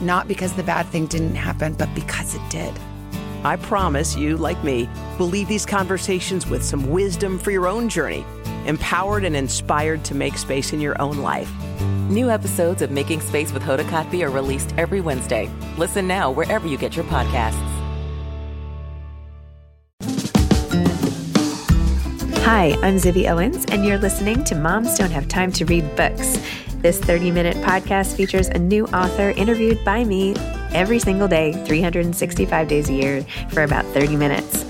not because the bad thing didn't happen, but because it did. I promise you, like me, will leave these conversations with some wisdom for your own journey, empowered and inspired to make space in your own life. New episodes of Making Space with Hoda Kotb are released every Wednesday. Listen now wherever you get your podcasts. Hi, I'm Zibby Owens, and you're listening to Moms Don't Have Time to Read Books. This 30 minute podcast features a new author interviewed by me every single day, 365 days a year, for about 30 minutes.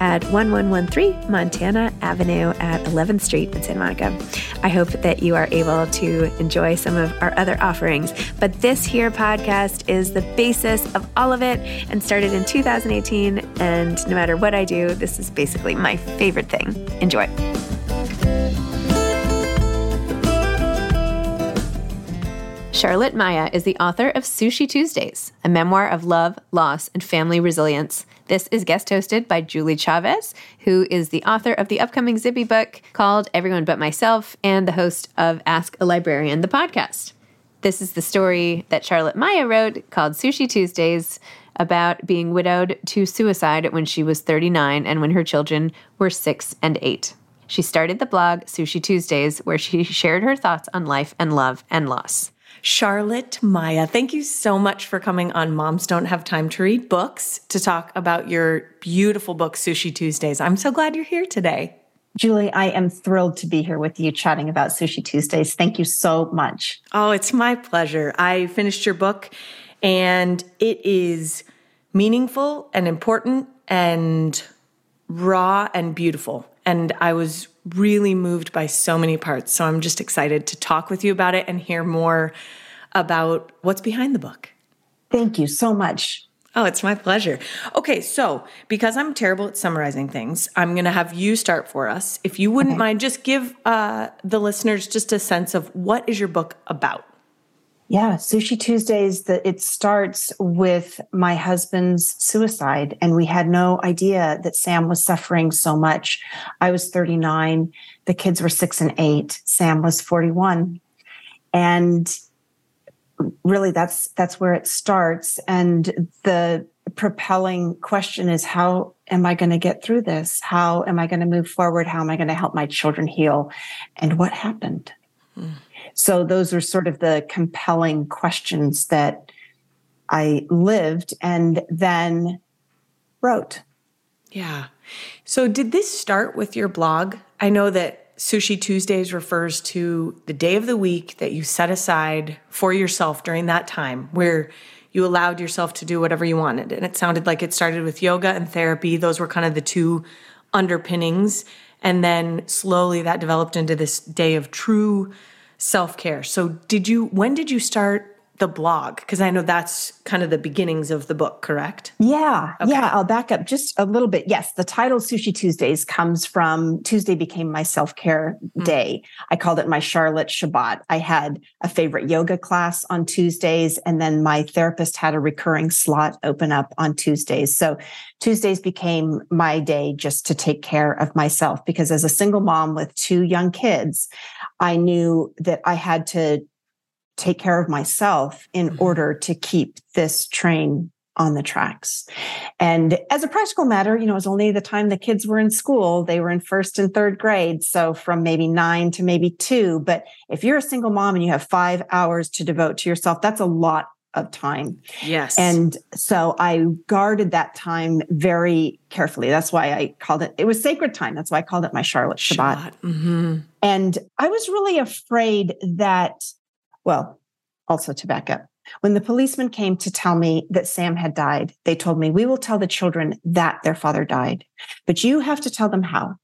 at 1113 Montana Avenue at 11th Street in Santa Monica. I hope that you are able to enjoy some of our other offerings. But this here podcast is the basis of all of it and started in 2018. And no matter what I do, this is basically my favorite thing. Enjoy. Charlotte Maya is the author of Sushi Tuesdays, a memoir of love, loss, and family resilience. This is guest hosted by Julie Chavez, who is the author of the upcoming Zibby book called Everyone But Myself and the host of Ask a Librarian, the podcast. This is the story that Charlotte Maya wrote called Sushi Tuesdays about being widowed to suicide when she was 39 and when her children were six and eight. She started the blog Sushi Tuesdays, where she shared her thoughts on life and love and loss. Charlotte Maya, thank you so much for coming on Moms Don't Have Time to Read Books to talk about your beautiful book, Sushi Tuesdays. I'm so glad you're here today. Julie, I am thrilled to be here with you chatting about Sushi Tuesdays. Thank you so much. Oh, it's my pleasure. I finished your book and it is meaningful and important and raw and beautiful. And I was really moved by so many parts. So I'm just excited to talk with you about it and hear more about what's behind the book. Thank you so much. Oh, it's my pleasure. Okay, so because I'm terrible at summarizing things, I'm going to have you start for us. If you wouldn't okay. mind, just give uh, the listeners just a sense of what is your book about. Yeah, Sushi Tuesdays, that it starts with my husband's suicide, and we had no idea that Sam was suffering so much. I was 39, the kids were six and eight, Sam was 41. And really that's that's where it starts. And the propelling question is how am I going to get through this? How am I going to move forward? How am I going to help my children heal? And what happened? Hmm. So those are sort of the compelling questions that I lived and then wrote. Yeah. So did this start with your blog? I know that Sushi Tuesdays refers to the day of the week that you set aside for yourself during that time where you allowed yourself to do whatever you wanted. And it sounded like it started with yoga and therapy. Those were kind of the two underpinnings. And then slowly that developed into this day of true self care. So, did you, when did you start the blog? Because I know that's kind of the beginnings of the book, correct? Yeah. Okay. Yeah. I'll back up just a little bit. Yes. The title Sushi Tuesdays comes from Tuesday became my self care mm-hmm. day. I called it my Charlotte Shabbat. I had a favorite yoga class on Tuesdays, and then my therapist had a recurring slot open up on Tuesdays. So Tuesdays became my day just to take care of myself because as a single mom with two young kids, I knew that I had to take care of myself in mm-hmm. order to keep this train on the tracks. And as a practical matter, you know, it was only the time the kids were in school. They were in first and third grade. So from maybe nine to maybe two. But if you're a single mom and you have five hours to devote to yourself, that's a lot of time. Yes. And so I guarded that time very carefully. That's why I called it, it was sacred time. That's why I called it my Charlotte Shabbat. Shabbat. Mm-hmm. And I was really afraid that well, also to back up. When the policeman came to tell me that Sam had died, they told me, We will tell the children that their father died, but you have to tell them how.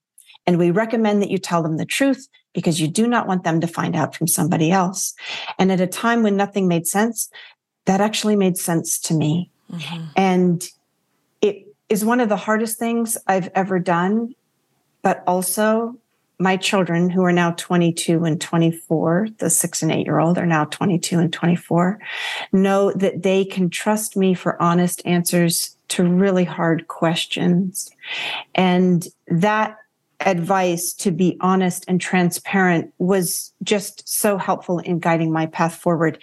And we recommend that you tell them the truth because you do not want them to find out from somebody else. And at a time when nothing made sense, that actually made sense to me. Mm-hmm. And it is one of the hardest things I've ever done, but also my children, who are now 22 and 24, the six and eight year old are now 22 and 24, know that they can trust me for honest answers to really hard questions. And that advice to be honest and transparent was just so helpful in guiding my path forward.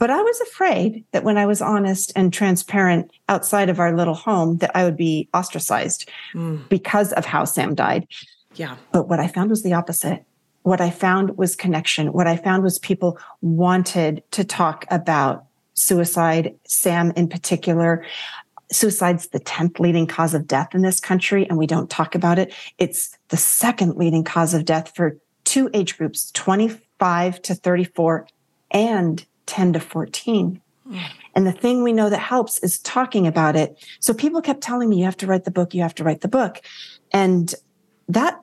But I was afraid that when I was honest and transparent outside of our little home, that I would be ostracized mm. because of how Sam died. Yeah. But what I found was the opposite. What I found was connection. What I found was people wanted to talk about suicide, Sam in particular. Suicide's the 10th leading cause of death in this country, and we don't talk about it. It's the second leading cause of death for two age groups 25 to 34 and 10 to 14. Mm. And the thing we know that helps is talking about it. So people kept telling me, you have to write the book, you have to write the book. And that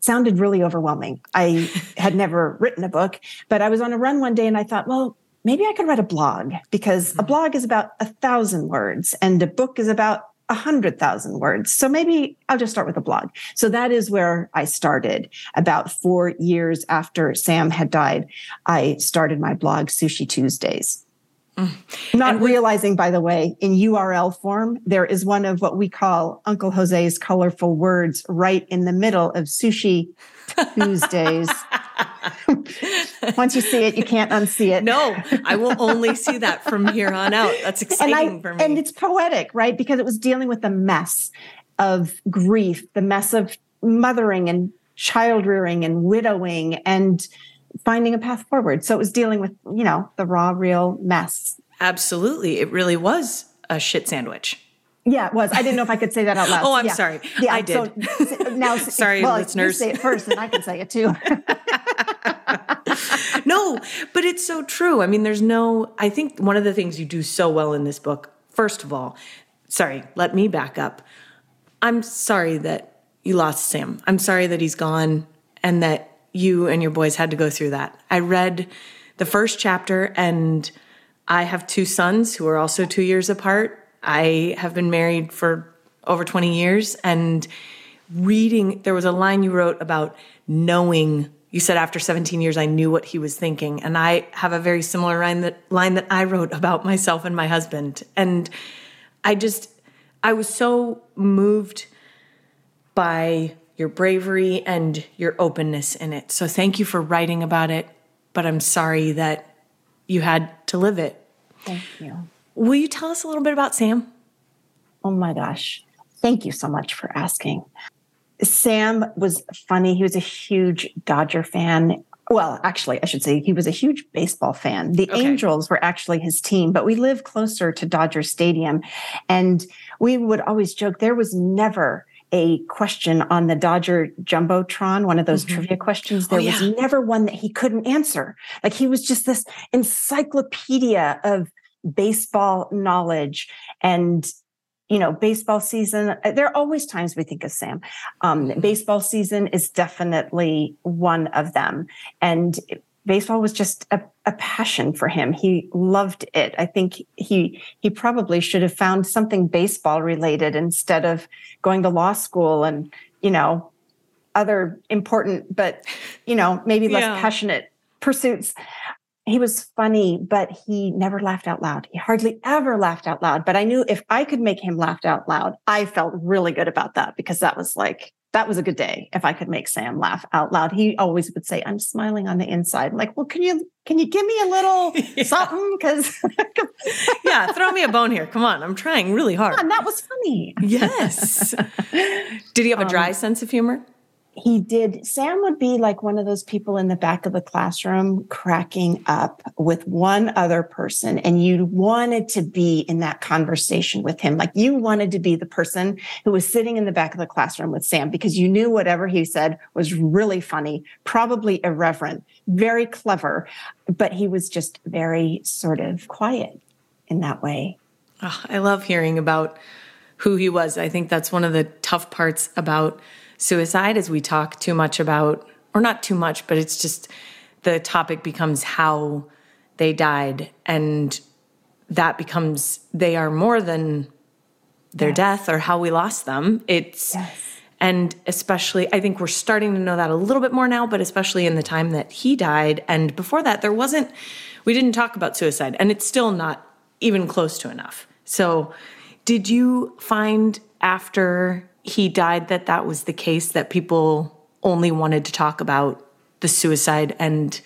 sounded really overwhelming. I had never written a book, but I was on a run one day and I thought, well, maybe I could write a blog because a mm-hmm. blog is about a thousand words and a book is about a hundred thousand words. So maybe I'll just start with a blog. So that is where I started. About four years after Sam had died, I started my blog, Sushi Tuesdays. Mm. Not with, realizing, by the way, in URL form, there is one of what we call Uncle Jose's colorful words right in the middle of Sushi Tuesdays. Once you see it, you can't unsee it. No, I will only see that from here on out. That's exciting I, for me. And it's poetic, right? Because it was dealing with the mess of grief, the mess of mothering and child rearing and widowing and finding a path forward. So it was dealing with, you know, the raw, real mess. Absolutely. It really was a shit sandwich. Yeah, it was. I didn't know if I could say that out loud. oh, I'm yeah. sorry. Yeah, I did. So, now, sorry, well, listeners. You say it first, and I can say it too. no, but it's so true. I mean, there's no. I think one of the things you do so well in this book, first of all, sorry, let me back up. I'm sorry that you lost Sam. I'm sorry that he's gone, and that you and your boys had to go through that. I read the first chapter, and I have two sons who are also two years apart. I have been married for over 20 years, and reading, there was a line you wrote about knowing. You said after 17 years, I knew what he was thinking. And I have a very similar line that, line that I wrote about myself and my husband. And I just, I was so moved by your bravery and your openness in it. So thank you for writing about it, but I'm sorry that you had to live it. Thank you. Will you tell us a little bit about Sam? Oh my gosh. Thank you so much for asking. Sam was funny. He was a huge Dodger fan. Well, actually, I should say he was a huge baseball fan. The okay. Angels were actually his team, but we live closer to Dodger Stadium. And we would always joke there was never a question on the Dodger Jumbotron, one of those mm-hmm. trivia questions. There oh, yeah. was never one that he couldn't answer. Like he was just this encyclopedia of baseball knowledge and you know baseball season there are always times we think of sam um, mm-hmm. baseball season is definitely one of them and baseball was just a, a, passion for him. He loved it. I think he he probably should have found something baseball related instead of going to law school and you know other important but you know maybe less yeah. passionate pursuits. He was funny, but he never laughed out loud. He hardly ever laughed out loud. But I knew if I could make him laugh out loud, I felt really good about that because that was like that was a good day if I could make Sam laugh out loud. He always would say, I'm smiling on the inside. I'm like, well, can you can you give me a little yeah. something? Because Yeah, throw me a bone here. Come on. I'm trying really hard. On, that was funny. Yes. Did he have a dry um, sense of humor? He did sam would be like one of those people in the back of the classroom cracking up with one other person and you wanted to be in that conversation with him. Like you wanted to be the person who was sitting in the back of the classroom with sam because you knew whatever he said was really funny probably irreverent very clever but he was just very sort of quiet in that way. Oh, i love hearing about who he was. I think that's one of the tough parts about suicide as we talk too much about, or not too much, but it's just the topic becomes how they died. And that becomes, they are more than their yes. death or how we lost them. It's, yes. and especially, I think we're starting to know that a little bit more now, but especially in the time that he died. And before that, there wasn't, we didn't talk about suicide, and it's still not even close to enough. So, did you find after he died that that was the case that people only wanted to talk about the suicide and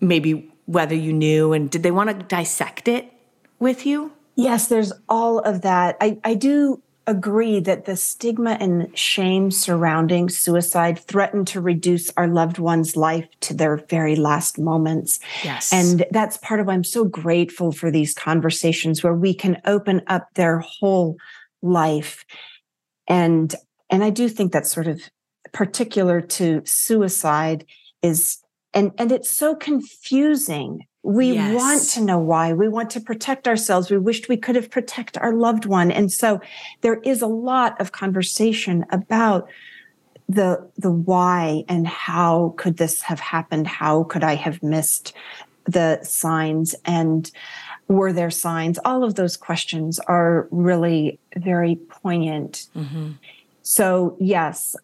maybe whether you knew and did they want to dissect it with you yes there's all of that i, I do agree that the stigma and shame surrounding suicide threaten to reduce our loved one's life to their very last moments. Yes. And that's part of why I'm so grateful for these conversations where we can open up their whole life and and i do think that's sort of particular to suicide is and and it's so confusing we yes. want to know why we want to protect ourselves we wished we could have protect our loved one and so there is a lot of conversation about the the why and how could this have happened how could i have missed the signs and were there signs? All of those questions are really very poignant. Mm-hmm. So, yes.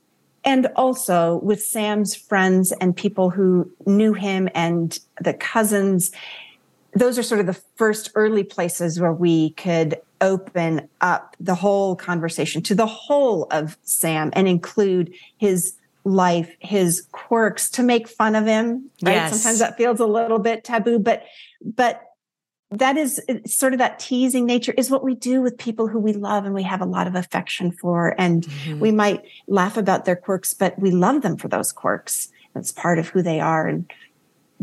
And also with Sam's friends and people who knew him and the cousins, those are sort of the first early places where we could open up the whole conversation to the whole of Sam and include his life, his quirks to make fun of him. Right? Yes. Sometimes that feels a little bit taboo, but but that is sort of that teasing nature is what we do with people who we love and we have a lot of affection for. And mm-hmm. we might laugh about their quirks, but we love them for those quirks. It's part of who they are and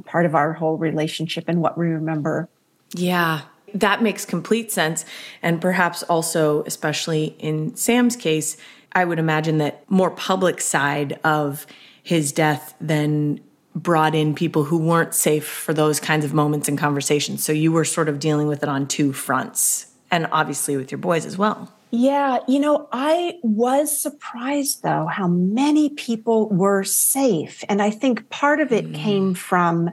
part of our whole relationship and what we remember. Yeah, that makes complete sense. And perhaps also, especially in Sam's case, I would imagine that more public side of his death than brought in people who weren't safe for those kinds of moments and conversations. So you were sort of dealing with it on two fronts and obviously with your boys as well. Yeah, you know, I was surprised though how many people were safe. And I think part of it mm. came from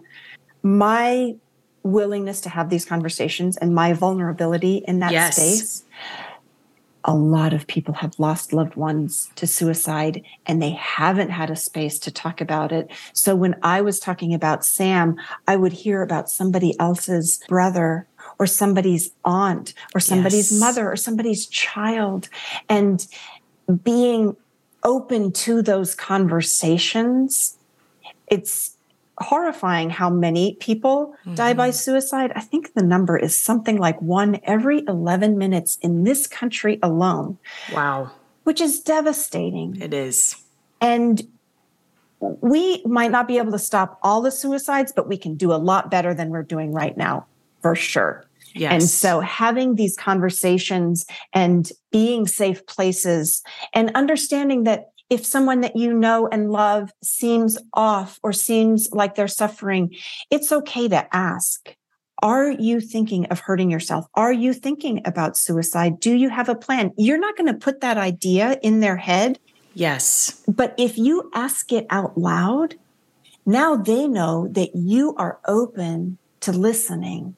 my willingness to have these conversations and my vulnerability in that yes. space a lot of people have lost loved ones to suicide and they haven't had a space to talk about it. So when I was talking about Sam, I would hear about somebody else's brother or somebody's aunt or somebody's yes. mother or somebody's child and being open to those conversations. It's horrifying how many people mm-hmm. die by mm-hmm. suicide. I think the number is something like one every 11 minutes in this country alone. Wow. Which is devastating. It is. And we might not be able to stop all the suicides, but we can do a lot better than we're doing right now, for sure. Yes. And so having these conversations and being safe places and understanding that if someone that you know and love seems off or seems like they're suffering, it's okay to ask. Are you thinking of hurting yourself? Are you thinking about suicide? Do you have a plan? You're not going to put that idea in their head. Yes. But if you ask it out loud, now they know that you are open to listening.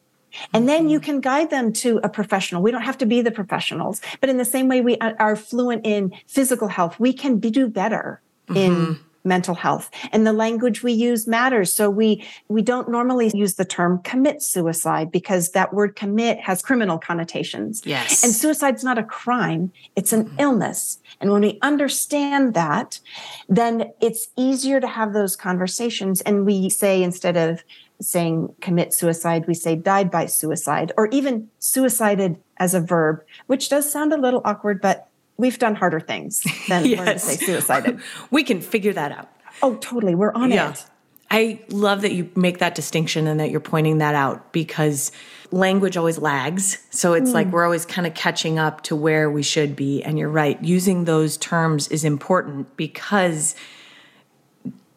And then you can guide them to a professional. We don't have to be the professionals, but in the same way we are fluent in physical health, we can be, do better mm-hmm. in mental health. And the language we use matters. So we we don't normally use the term commit suicide because that word commit has criminal connotations. Yes. And suicide's not a crime. It's an mm-hmm. illness. And when we understand that then it's easier to have those conversations. And we say instead of saying commit suicide we say died by suicide or even suicided as a verb which does sound a little awkward but we've done harder things than yes. learn to say suicided. we can figure that out. Oh, totally. We're on yeah. it. I love that you make that distinction and that you're pointing that out because language always lags. So it's mm. like we're always kind of catching up to where we should be. And you're right, using those terms is important because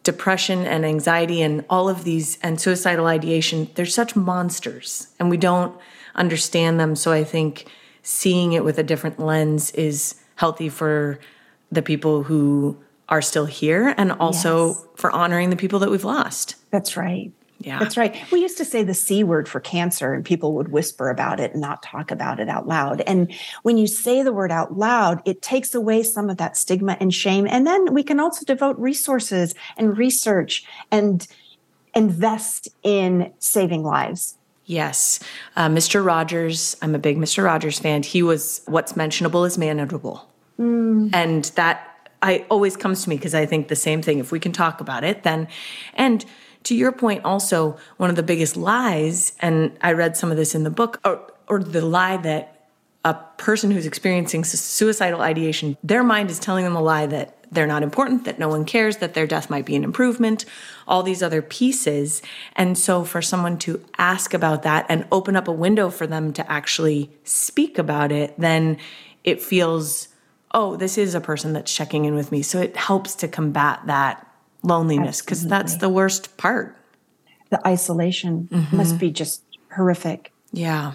depression and anxiety and all of these and suicidal ideation, they're such monsters and we don't understand them. So I think seeing it with a different lens is healthy for the people who are still here and also yes. for honoring the people that we've lost. That's right. Yeah. That's right. We used to say the C word for cancer and people would whisper about it and not talk about it out loud. And when you say the word out loud, it takes away some of that stigma and shame. And then we can also devote resources and research and invest in saving lives. Yes. Uh, Mr. Rogers, I'm a big Mr. Rogers fan. He was what's mentionable is manageable. Mm. And that I always comes to me because I think the same thing. If we can talk about it, then, and to your point, also, one of the biggest lies, and I read some of this in the book, or, or the lie that a person who's experiencing suicidal ideation, their mind is telling them a lie that they're not important, that no one cares, that their death might be an improvement, all these other pieces. And so for someone to ask about that and open up a window for them to actually speak about it, then it feels, oh, this is a person that's checking in with me. So it helps to combat that loneliness because that's the worst part. The isolation mm-hmm. must be just horrific. Yeah.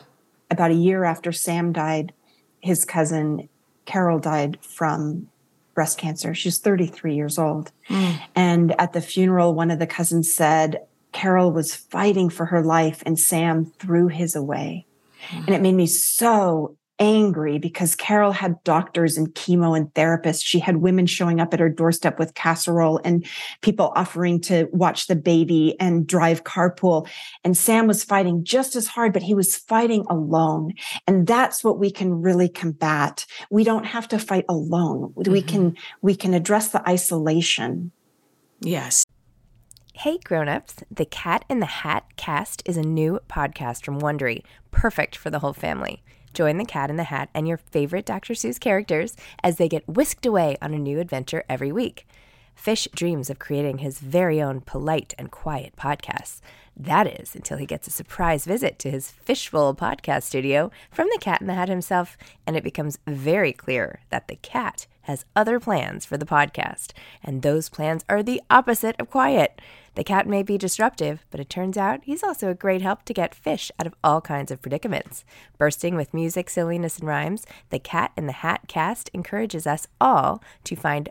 About a year after Sam died, his cousin Carol died from breast cancer. She's 33 years old. Mm. And at the funeral, one of the cousins said Carol was fighting for her life and Sam threw his away. Mm. And it made me so angry because Carol had doctors and chemo and therapists. She had women showing up at her doorstep with casserole and people offering to watch the baby and drive carpool. And Sam was fighting just as hard, but he was fighting alone. And that's what we can really combat. We don't have to fight alone. Mm-hmm. We can, we can address the isolation. Yes. Hey grown-ups, the Cat in the Hat cast is a new podcast from Wondery, perfect for the whole family. Join the Cat in the Hat and your favorite Dr. Seuss characters as they get whisked away on a new adventure every week. Fish dreams of creating his very own polite and quiet podcasts. That is until he gets a surprise visit to his Fishbowl podcast studio from the Cat in the Hat himself, and it becomes very clear that the cat has other plans for the podcast, and those plans are the opposite of quiet. The cat may be disruptive, but it turns out he's also a great help to get fish out of all kinds of predicaments. Bursting with music, silliness, and rhymes, the Cat in the Hat cast encourages us all to find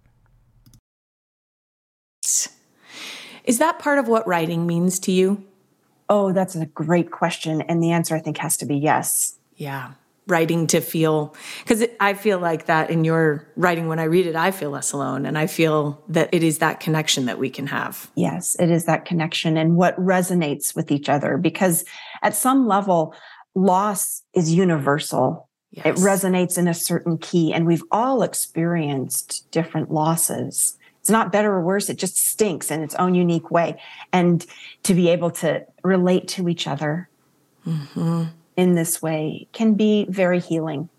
Is that part of what writing means to you? Oh, that's a great question. And the answer I think has to be yes. Yeah writing to feel because I feel like that in your writing when I read it I feel less alone and I feel that it is that connection that we can have. Yes, it is that connection and what resonates with each other because at some level loss is universal. Yes. It resonates in a certain key and we've all experienced different losses. It's not better or worse, it just stinks in its own unique way and to be able to relate to each other. hmm in this way can be very healing.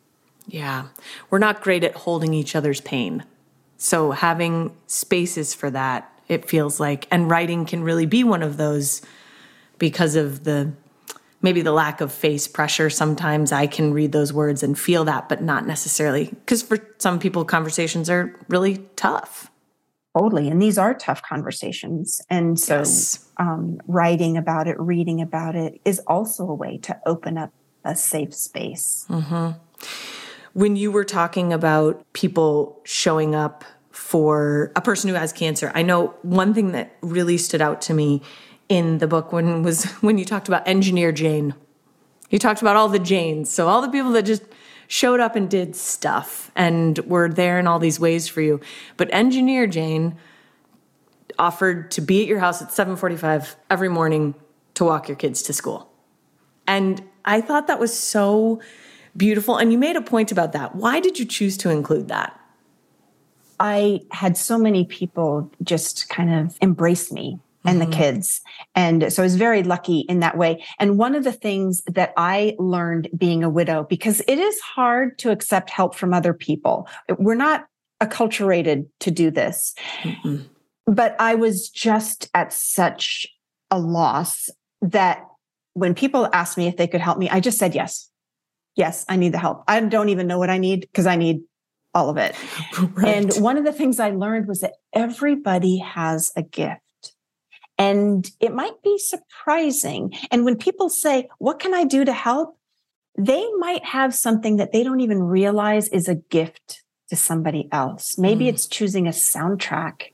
Yeah. We're not great at holding each other's pain. So having spaces for that, it feels like, and writing can really be one of those because of the maybe the lack of face pressure sometimes i can read those words and feel that but not necessarily because for some people conversations are really tough Totally. And these are tough conversations. And so Yes. um, writing about it, reading about it is also a way to open up a safe space. when you were talking about people showing up for a person who has cancer i know one thing that really stood out to me in the book when was when you talked about engineer jane you talked about all the janes so all the people that just showed up and did stuff and were there in all these ways for you but engineer jane offered to be at your house at 7:45 every morning to walk your kids to school and I thought that was so beautiful. And you made a point about that. Why did you choose to include that? I had so many people just kind of embrace me and the mm-hmm. kids. And so I was very lucky in that way. And one of the things that I learned being a widow, because it is hard to accept help from other people, we're not acculturated to do this. But I was just at such a loss that when people asked me if they could help me, I just said yes. Yes, I need the help. I don't even know what I need because I need all of it. And one of the things I learned was that everybody has a gift. And it might be surprising. And when people say, What can I do to help? They might have something that they don't even realize is a gift to somebody else. Maybe mm. it's choosing a soundtrack,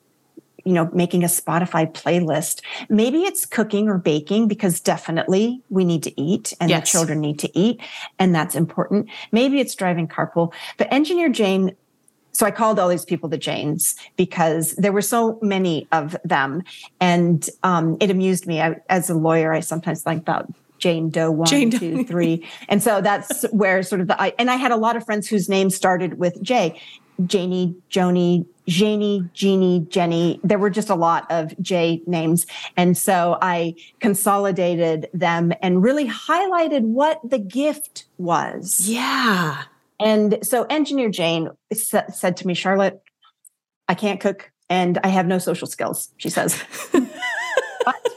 you know, making a Spotify playlist. Maybe it's cooking or baking because definitely we need to eat and Yes. the children need to eat. And that's important. Maybe it's driving carpool. But Engineer Jane so I called all these people the Janes because there were so many of them, and um, it amused me. I, as a lawyer, I sometimes like about Jane Doe one, Jane Doe. two, three, and so that's where sort of the. I, and I had a lot of friends whose names started with J, Janie, Joni, Janie, Jeannie, Jenny. There were just a lot of J names, and so I consolidated them and really highlighted what the gift was. Yeah. And so Engineer Jane sa- said to me, Charlotte, I can't cook and I have no social skills, she says. but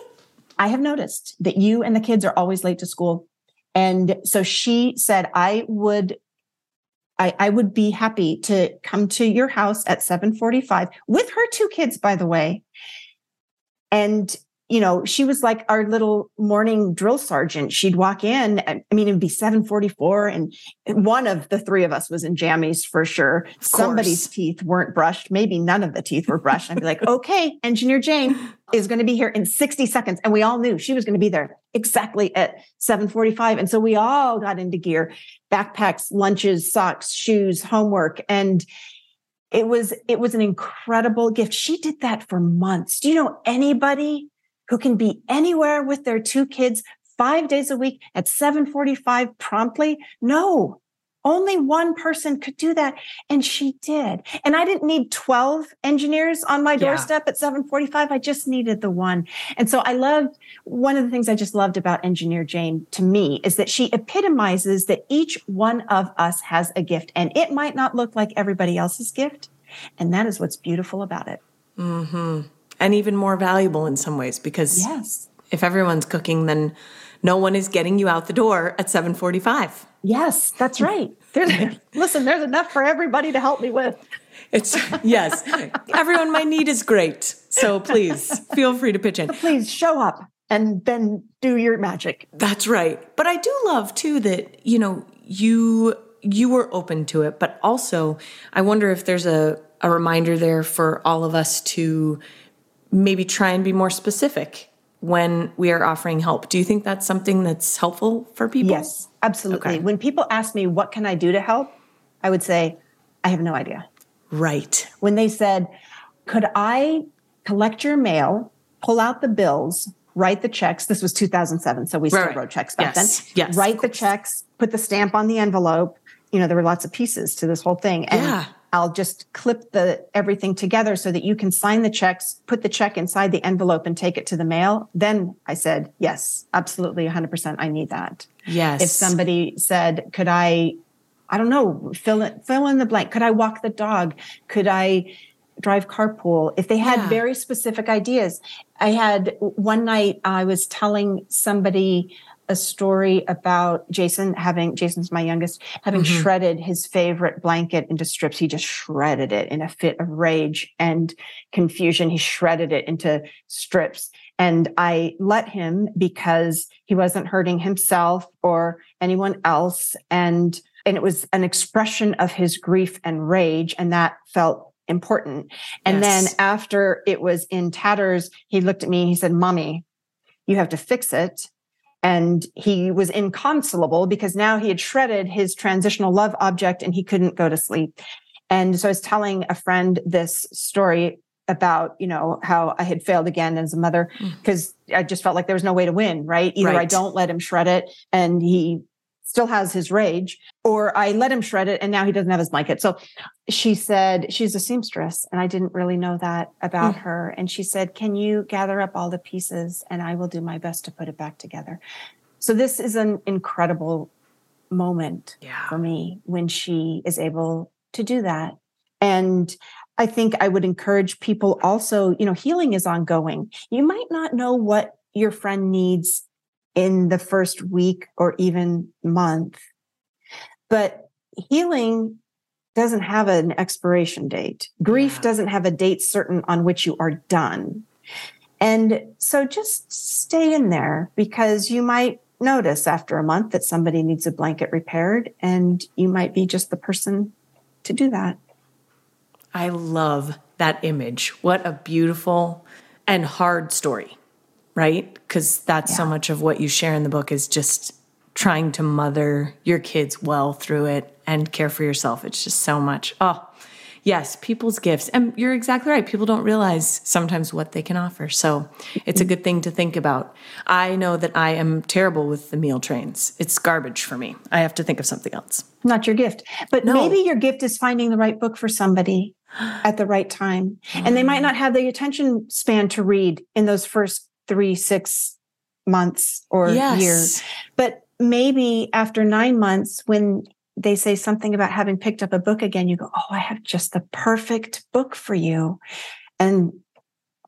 I have noticed that you and the kids are always late to school. And so she said, I would. I, I would be happy to come to your house at 745 with her two kids, by the way. And you know, she was like our little morning drill sergeant. She'd walk in. I mean, it'd be 744. And one of the three of us was in jammies for sure. Somebody's teeth weren't brushed. Maybe none of the teeth were brushed. I'd be like, okay, Engineer Jane is going to be here in 60 seconds. And we all knew she was going to be there exactly at 745. And so we all got into gear, backpacks, lunches, socks, shoes, homework. And it was, it was an incredible gift. She did that for months. Do you know anybody who can be anywhere with their two kids five days a week at 745 promptly? No, only one person could do that. And she did. And I didn't need 12 engineers on my Yeah. doorstep at 745. I just needed the one. And so I loved one of the things I just loved about Engineer Jane to me is that she epitomizes that each one of us has a gift and it might not look like everybody else's gift. And that is what's beautiful about it. Mm-hmm. And even more valuable in some ways because Yes. if everyone's cooking, then no one is getting you out the door at 745. Yes, that's right. There's, listen, there's enough for everybody to help me with. It's yes. Everyone my need is great. So please feel free to pitch in. Please show up and then do your magic. That's right. But I do love too that, you know, you you were open to it, but also I wonder if there's a, a reminder there for all of us to maybe try and be more specific when we are offering help. Do you think that's something that's helpful for people? Yes, absolutely. Okay. When people ask me, what can I do to help? I would say, I have no idea. Right. When they said, could I collect your mail, pull out the bills, write the checks? This was 2007, so we still Right. wrote checks back Yes, then. yes, Write the checks, put the stamp on the envelope. You know, there were lots of pieces to this whole thing. And Yeah. I'll just clip the everything together so that you can sign the checks, put the check inside the envelope and take it to the mail. Then I said, yes, absolutely 100% I need that. Yes. If somebody said, could I, I don't know, fill it, fill in the blank. Could I walk the dog? Could I drive carpool, if they had Yeah. very specific ideas. I had one night I was telling somebody a story about Jason having Jason's my youngest having Mhm. shredded his favorite blanket into strips. He just shredded it in a fit of rage and confusion. He shredded it into strips. And I let him because he wasn't hurting himself or anyone else. And and it was an expression of his grief and rage. And that felt important. And then after it was in tatters, he looked at me and he said, Mommy, you have to fix it. And he was inconsolable because now he had shredded his transitional love object and he couldn't go to sleep. And so I was telling a friend this story about, you know, how I had failed again as a mother hmm. because I just felt like there was no way to win, right? Either I don't let him shred it and he still has his rage, or I let him shred it and now he doesn't have his blanket. So she said she's a seamstress and I didn't really know that about mm. her. And she said, Can you gather up all the pieces and I will do my best to put it back together? So this is an incredible moment Yeah. for me when she is able to do that. And I think I would encourage people also, you know, healing is ongoing. You might not know what your friend needs in the first week or even month, but healing doesn't have an expiration date. Grief Yeah. doesn't have a date certain on which you are done. And so just stay in there because you might notice after a month that somebody needs a blanket repaired and you might be just the person to do that. I love that image. What a beautiful and hard story, right? Because that's so much of what you share in the book is just trying to mother your kids well through it and care for yourself. It's just so much. Oh, yes, people's gifts. And you're exactly right. People don't realize sometimes what they can offer. So it's a good thing to think about. I know that I am terrible with the meal trains, it's garbage for me. I have to think of something else. Not your gift. But No. maybe your gift is finding the right book for somebody at the right time. And they might mm. not have the attention span to read in those first three, six months or Yes. years. But maybe after nine months, when they say something about having picked up a book again, you go, Oh, I have just the perfect book for you. And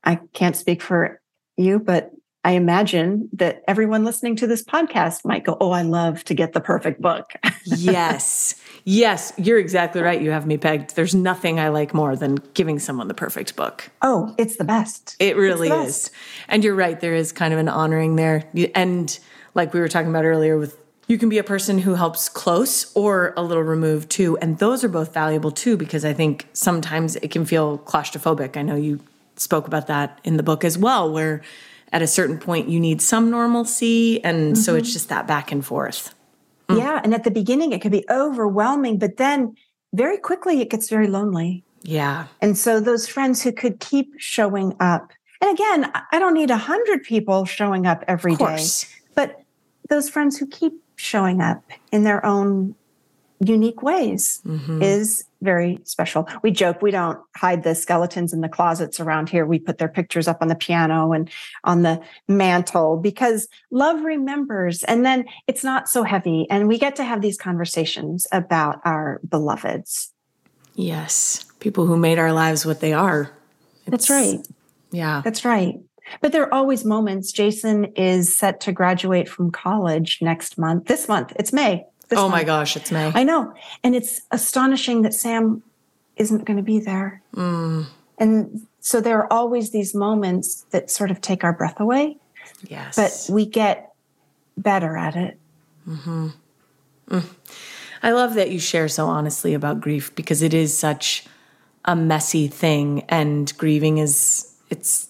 I can't speak for you, but I imagine that everyone listening to this podcast might go, Oh, I love to get the perfect book. yes. Yes, you're exactly right. You have me pegged. There's nothing I like more than giving someone the perfect book. oh, it's the best. It really the is. And you're right. There is kind of an honoring there. And like we were talking about earlier, with you can be a person who helps close or a little removed too. And those are both valuable too, because I think sometimes it can feel claustrophobic. I know you spoke about that in the book as well, where at a certain point you need some normalcy. And so mm-hmm. it's just that back and forth. Yeah. Mm. And at the beginning, it could be overwhelming, but then very quickly it gets very lonely. Yeah. And so those friends who could keep showing up, and again, I- don't need a hundred people showing up every day, but those friends who keep showing up in their own unique ways Mm-hmm. is very special. We joke we don't hide the skeletons in the closets around here. We put their pictures up on the piano and on the mantle because love remembers and then it's not so heavy and we get to have these conversations about our beloveds. Yes. People who made our lives what they are. That's right. Yeah. That's right. But there are always moments. Jason is set to graduate from college next month. This month. It's May. Oh my month. gosh, it's May. I know. And it's astonishing that Sam isn't going to be there. Mm. And so there are always these moments that sort of take our breath away, yes. but we get better at it. I love that you share so honestly about grief because it is such a messy thing and grieving is it's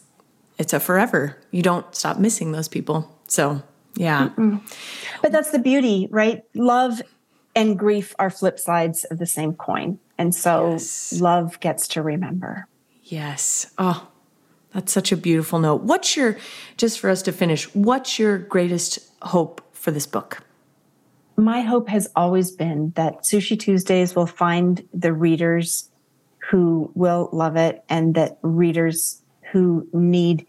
it's a forever. You don't stop missing those people. So, yeah. But that's the beauty, right? Love and grief are flip sides of the same coin. And so Yes. love gets to remember. Yes. Oh, that's such a beautiful note. What's your just for us to finish, what's your greatest hope for this book? my hope has always been that Sushi Tuesdays will find the readers who will love it and that readers who need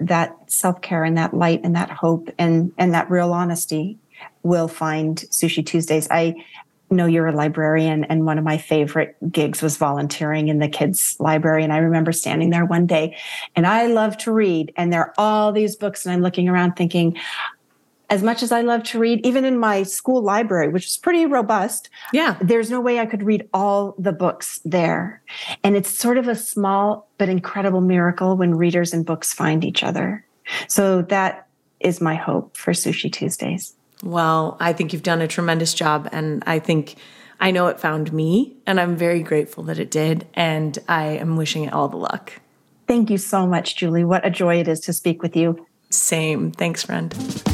that self-care and that light and that hope and and that real honesty will find Sushi Tuesdays. I know you're a librarian and one of my favorite gigs was volunteering in the kids library and i remember standing there one day and i love to read and there are all these books and i'm looking around thinking as much as i love to read even in my school library which is pretty robust yeah there's no way i could read all the books there and it's sort of a small but incredible miracle when readers and books find each other so that is my hope for sushi tuesdays well, I think you've done a tremendous job. And I think I know it found me, and I'm very grateful that it did. And I am wishing it all the luck. Thank you so much, Julie. What a joy it is to speak with you. Same. Thanks, friend.